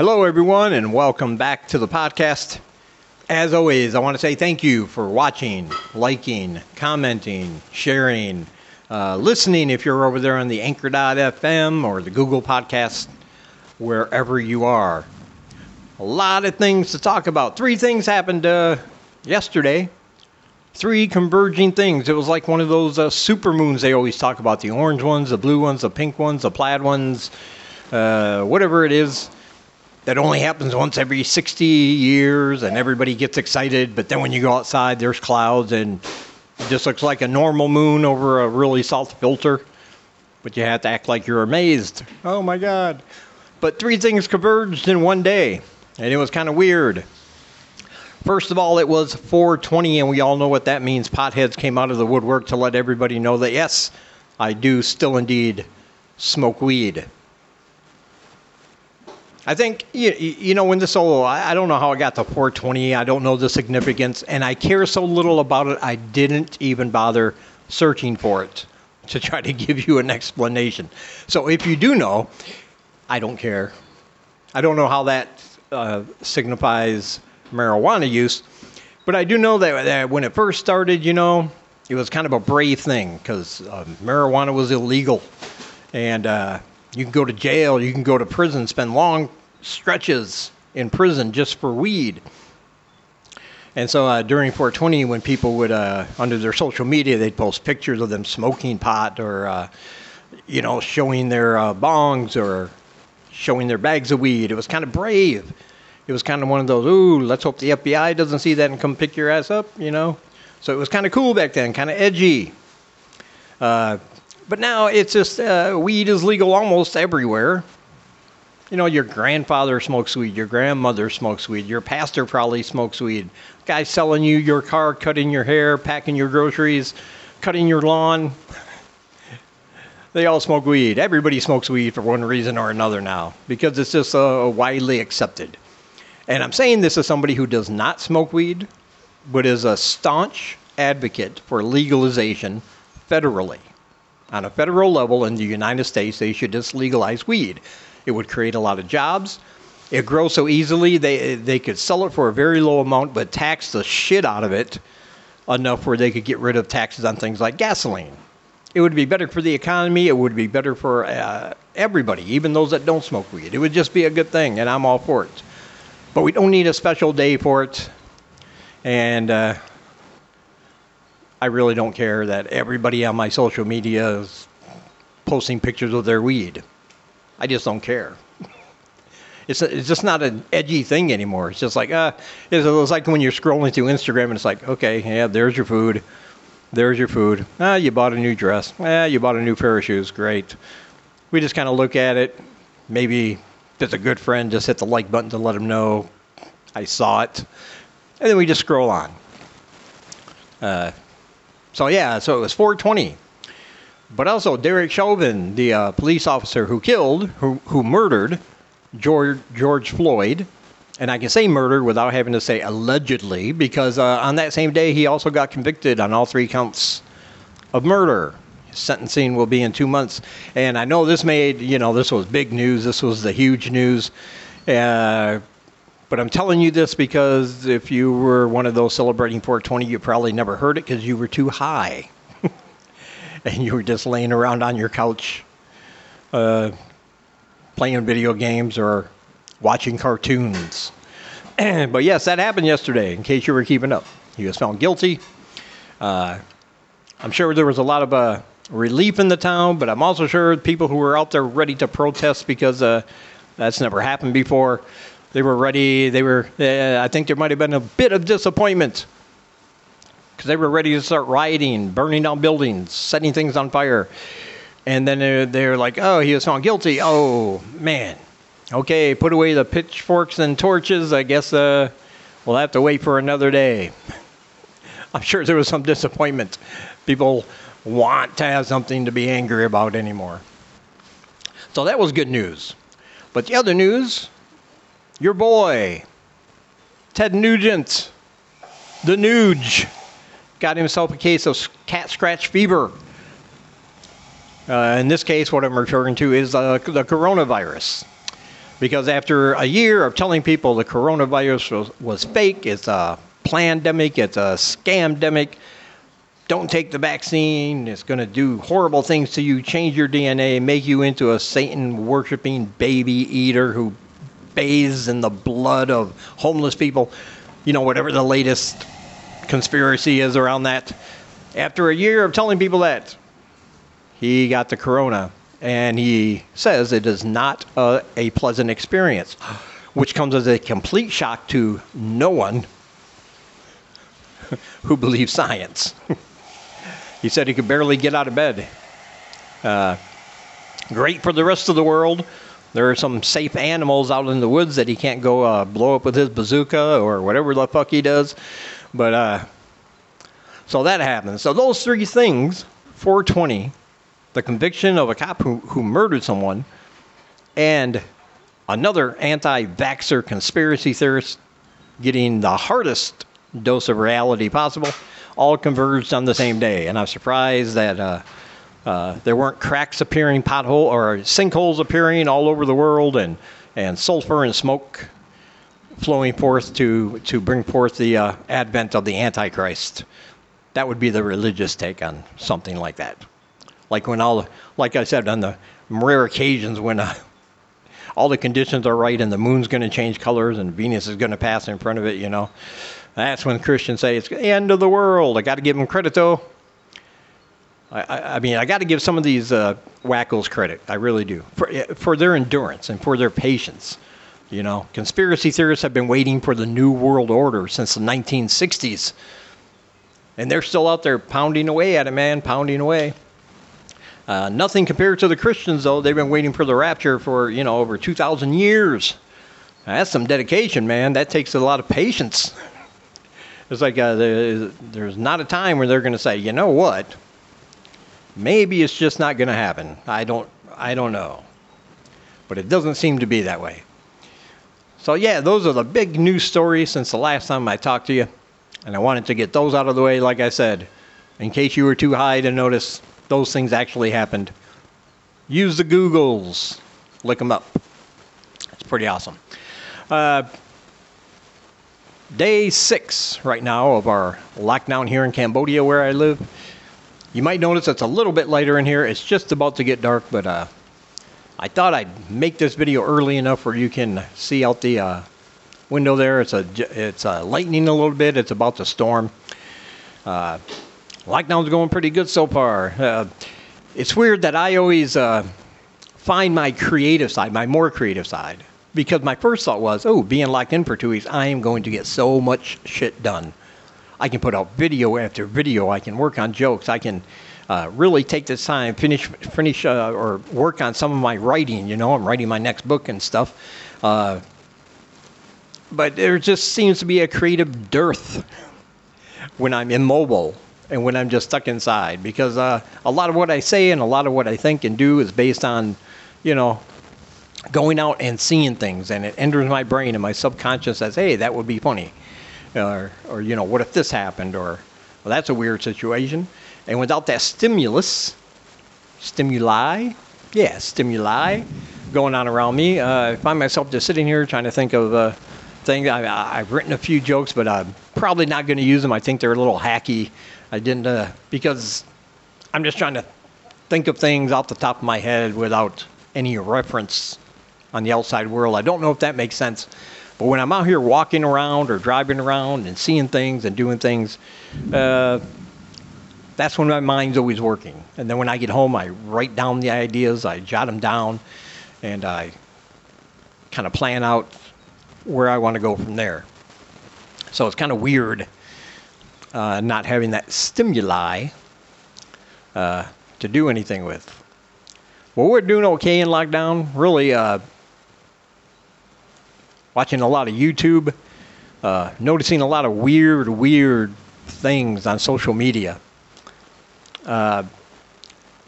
Hello, everyone, and welcome back to the podcast. As always, I want to say thank you for watching, liking, commenting, sharing, uh, listening if you're over there on the Anchor.fm or the Google Podcast, wherever you are. A lot of things to talk about. Three things happened uh, yesterday. Three converging things. It was like one of those uh, super moons they always talk about the orange ones, the blue ones, the pink ones, the plaid ones, uh, whatever it is that only happens once every 60 years and everybody gets excited. But then when you go outside, there's clouds and it just looks like a normal moon over a really soft filter. But you have to act like you're amazed. Oh my God. But three things converged in one day, and it was kind of weird. First of all, it was 420, and we all know what that means. Potheads came out of the woodwork to let everybody know that, yes, I do still indeed smoke weed. I think you, you know when this solo. I, I don't know how I got to 420. I don't know the significance, and I care so little about it. I didn't even bother searching for it to try to give you an explanation. So if you do know, I don't care. I don't know how that uh, signifies marijuana use, but I do know that, that, when it first started, you know, it was kind of a brave thing because uh, marijuana was illegal, and uh, you can go to jail, you can go to prison, spend long stretches in prison just for weed. And so uh, during 420, when people would, uh, under their social media, they'd post pictures of them smoking pot or, uh, you know, showing their uh, bongs or showing their bags of weed. It was kind of brave. It was kind of one of those, ooh, let's hope the FBI doesn't see that and come pick your ass up, you know? So it was kind of cool back then, kind of edgy. Uh, but now it's just uh, weed is legal almost everywhere. You know, your grandfather smokes weed, your grandmother smokes weed, your pastor probably smokes weed. Guy selling you your car, cutting your hair, packing your groceries, cutting your lawn. They all smoke weed. Everybody smokes weed for one reason or another now because it's just uh, widely accepted. And I'm saying this as somebody who does not smoke weed, but is a staunch advocate for legalization federally on a federal level in the United States, they should just legalize weed. It would create a lot of jobs. It grows so easily they they could sell it for a very low amount, but tax the shit out of it enough where they could get rid of taxes on things like gasoline. It would be better for the economy. It would be better for uh, everybody, even those that don't smoke weed. It would just be a good thing, and I'm all for it. But we don't need a special day for it. And uh, I really don't care that everybody on my social media is posting pictures of their weed. I just don't care. It's, it's just not an edgy thing anymore. It's just like, uh, it's, it's like when you're scrolling through Instagram and it's like, okay, yeah, there's your food. There's your food. Ah, you bought a new dress. Ah, you bought a new pair of shoes. Great. We just kind of look at it. Maybe if it's a good friend, just hit the like button to let them know I saw it. And then we just scroll on. Uh, so yeah, so it was 420. But also Derek Chauvin, the uh, police officer who killed, who, who murdered George, George Floyd, and I can say murdered without having to say allegedly, because uh, on that same day he also got convicted on all three counts of murder. His sentencing will be in two months, and I know this made you know this was big news. This was the huge news. Uh, but I'm telling you this because if you were one of those celebrating 420, you probably never heard it because you were too high. and you were just laying around on your couch uh, playing video games or watching cartoons. but yes, that happened yesterday, in case you were keeping up. He was found guilty. Uh, I'm sure there was a lot of uh, relief in the town, but I'm also sure people who were out there ready to protest because uh, that's never happened before they were ready. They were. Uh, I think there might have been a bit of disappointment because they were ready to start rioting, burning down buildings, setting things on fire, and then they're, they're like, "Oh, he was found guilty. Oh man, okay, put away the pitchforks and torches. I guess uh, we'll have to wait for another day." I'm sure there was some disappointment. People want to have something to be angry about anymore. So that was good news. But the other news your boy, Ted Nugent, the Nuge, got himself a case of cat scratch fever. Uh, in this case, what I'm referring to is uh, the coronavirus. Because after a year of telling people the coronavirus was, was fake, it's a pandemic, it's a scamdemic, don't take the vaccine, it's going to do horrible things to you, change your DNA, make you into a Satan worshiping baby eater who bathes in the blood of homeless people, you know, whatever the latest conspiracy is around that. After a year of telling people that, he got the corona and he says it is not a, a pleasant experience, which comes as a complete shock to no one who believes science. he said he could barely get out of bed. Uh, great for the rest of the world. There are some safe animals out in the woods that he can't go uh, blow up with his bazooka or whatever the fuck he does. But uh, so that happens. So those three things, 420, the conviction of a cop who, who murdered someone, and another anti vaxxer conspiracy theorist getting the hardest dose of reality possible, all converged on the same day. And I'm surprised that uh, uh, there weren't cracks appearing, pothole or sinkholes appearing all over the world, and, and sulfur and smoke flowing forth to, to bring forth the uh, advent of the Antichrist. That would be the religious take on something like that. Like when all, like I said, on the rare occasions when uh, all the conditions are right and the moon's going to change colors and Venus is going to pass in front of it, you know. That's when Christians say it's the end of the world. I got to give them credit though. I, I, mean, I got to give some of these uh, wackos credit. I really do for for their endurance and for their patience. You know, conspiracy theorists have been waiting for the new world order since the 1960s, and they're still out there pounding away at it, man, pounding away. Uh, nothing compared to the Christians, though. They've been waiting for the rapture for, you know, over 2,000 years. Now, that's some dedication, man. That takes a lot of patience. It's like uh, there's not a time where they're going to say, you know what? Maybe it's just not going to happen. I don't, I don't know. But it doesn't seem to be that way. So, yeah, those are the big news stories since the last time I talked to you. And I wanted to get those out of the way, like I said, in case you were too high to notice those things actually happened. Use the Googles, look them up. It's pretty awesome. Uh, day six right now of our lockdown here in Cambodia, where I live. You might notice it's a little bit lighter in here. It's just about to get dark, but uh, I thought I'd make this video early enough where you can see out the uh, window there. It's a it's uh, lightning a little bit. It's about to storm. Uh, Lockdown's going pretty good so far. Uh, it's weird that I always uh, find my creative side, my more creative side, because my first thought was, oh, being locked in for two weeks, I am going to get so much shit done. I can put out video after video. I can work on jokes. I can uh, really take this time, finish, finish, uh, or work on some of my writing. You know, I'm writing my next book and stuff. Uh, but there just seems to be a creative dearth when I'm immobile and when I'm just stuck inside because uh, a lot of what I say and a lot of what I think and do is based on, you know, going out and seeing things and it enters my brain and my subconscious says, hey, that would be funny. Or, or you know, what if this happened? Or, well, that's a weird situation. And without that stimulus, stimuli, yeah, stimuli going on around me, uh, I find myself just sitting here trying to think of uh, things. I, have written a few jokes, but I'm probably not going to use them. I think they're a little hacky I didn't uh, because I'm just trying to think of things off the top of my head without any reference on the outside world. I don't know if that makes sense, but when I'm out here walking around or driving around and seeing things and doing things, uh, that's when my mind's always working. And then when I get home, I write down the ideas, I jot them down, and I kind of plan out where I want to go from there. So it's kind of weird uh, not having that stimuli uh, to do anything with. Well, we're doing okay in lockdown. Really, uh, watching a lot of YouTube, uh, noticing a lot of weird, weird things on social media. Uh,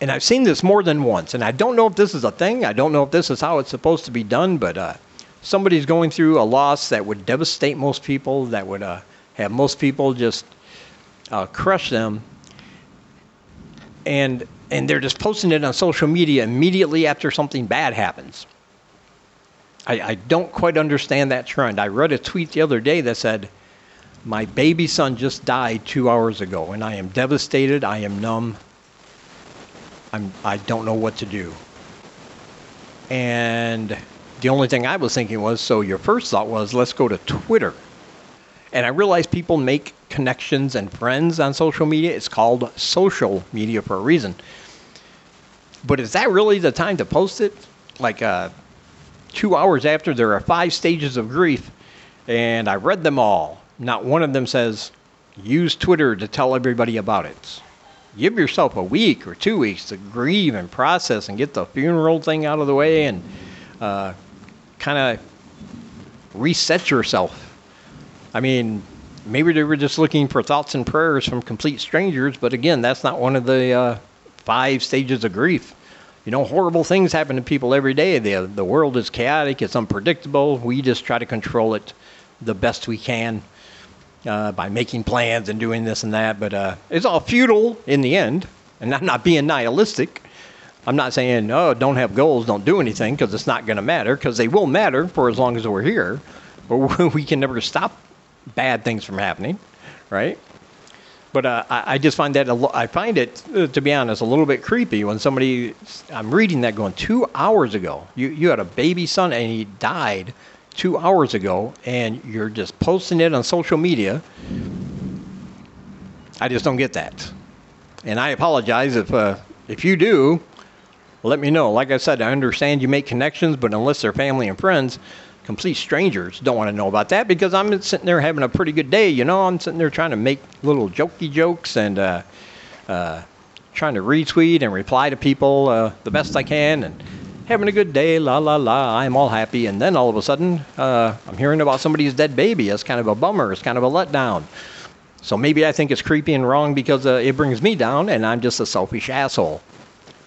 and I've seen this more than once, and I don't know if this is a thing. I don't know if this is how it's supposed to be done, but uh, somebody's going through a loss that would devastate most people, that would have most people just uh, crush them, and and they're just posting it on social media immediately after something bad happens. I, I don't quite understand that trend. I read a tweet the other day that said, My baby son just died two hours ago, and I am devastated. I am numb. I'm, I don't know what to do. And the only thing I was thinking was so your first thought was, let's go to Twitter. And I realize people make connections and friends on social media. It's called social media for a reason. But is that really the time to post it? Like uh, two hours after there are five stages of grief, and I read them all. Not one of them says, use Twitter to tell everybody about it. Give yourself a week or two weeks to grieve and process and get the funeral thing out of the way and uh, kind of reset yourself. I mean, maybe they were just looking for thoughts and prayers from complete strangers, but again, that's not one of the uh, five stages of grief. You know, horrible things happen to people every day. The, the world is chaotic, it's unpredictable. We just try to control it the best we can uh, by making plans and doing this and that, but uh, it's all futile in the end. And I'm not being nihilistic. I'm not saying, oh, don't have goals, don't do anything, because it's not going to matter, because they will matter for as long as we're here. But we can never stop bad things from happening, right? But uh, I, I, just find that lo- I find it, uh, to be honest, a little bit creepy when somebody I'm reading that going two hours ago. You you had a baby son and he died two hours ago, and you're just posting it on social media. I just don't get that, and I apologize if uh, if you do. Let me know. Like I said, I understand you make connections, but unless they're family and friends, complete strangers don't want to know about that because I'm sitting there having a pretty good day. You know, I'm sitting there trying to make little jokey jokes and uh, uh, trying to retweet and reply to people uh, the best I can and having a good day. La la la. I'm all happy. And then all of a sudden, uh, I'm hearing about somebody's dead baby. It's kind of a bummer. It's kind of a letdown. So maybe I think it's creepy and wrong because uh, it brings me down and I'm just a selfish asshole.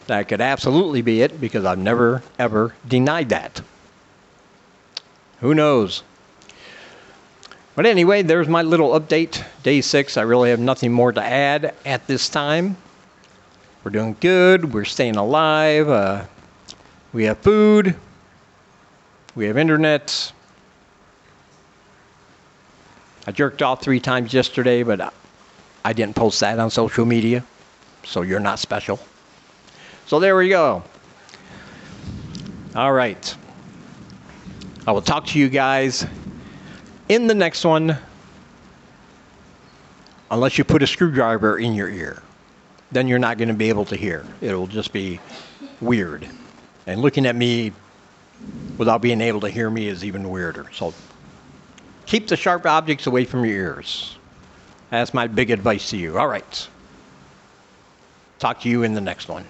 That could absolutely be it because I've never, ever denied that. Who knows? But anyway, there's my little update. Day six, I really have nothing more to add at this time. We're doing good. We're staying alive. Uh, we have food. We have internet. I jerked off three times yesterday, but I didn't post that on social media, so you're not special. So there we go. All right. I will talk to you guys in the next one, unless you put a screwdriver in your ear. Then you're not going to be able to hear. It'll just be weird. And looking at me without being able to hear me is even weirder. So keep the sharp objects away from your ears. That's my big advice to you. All right. Talk to you in the next one.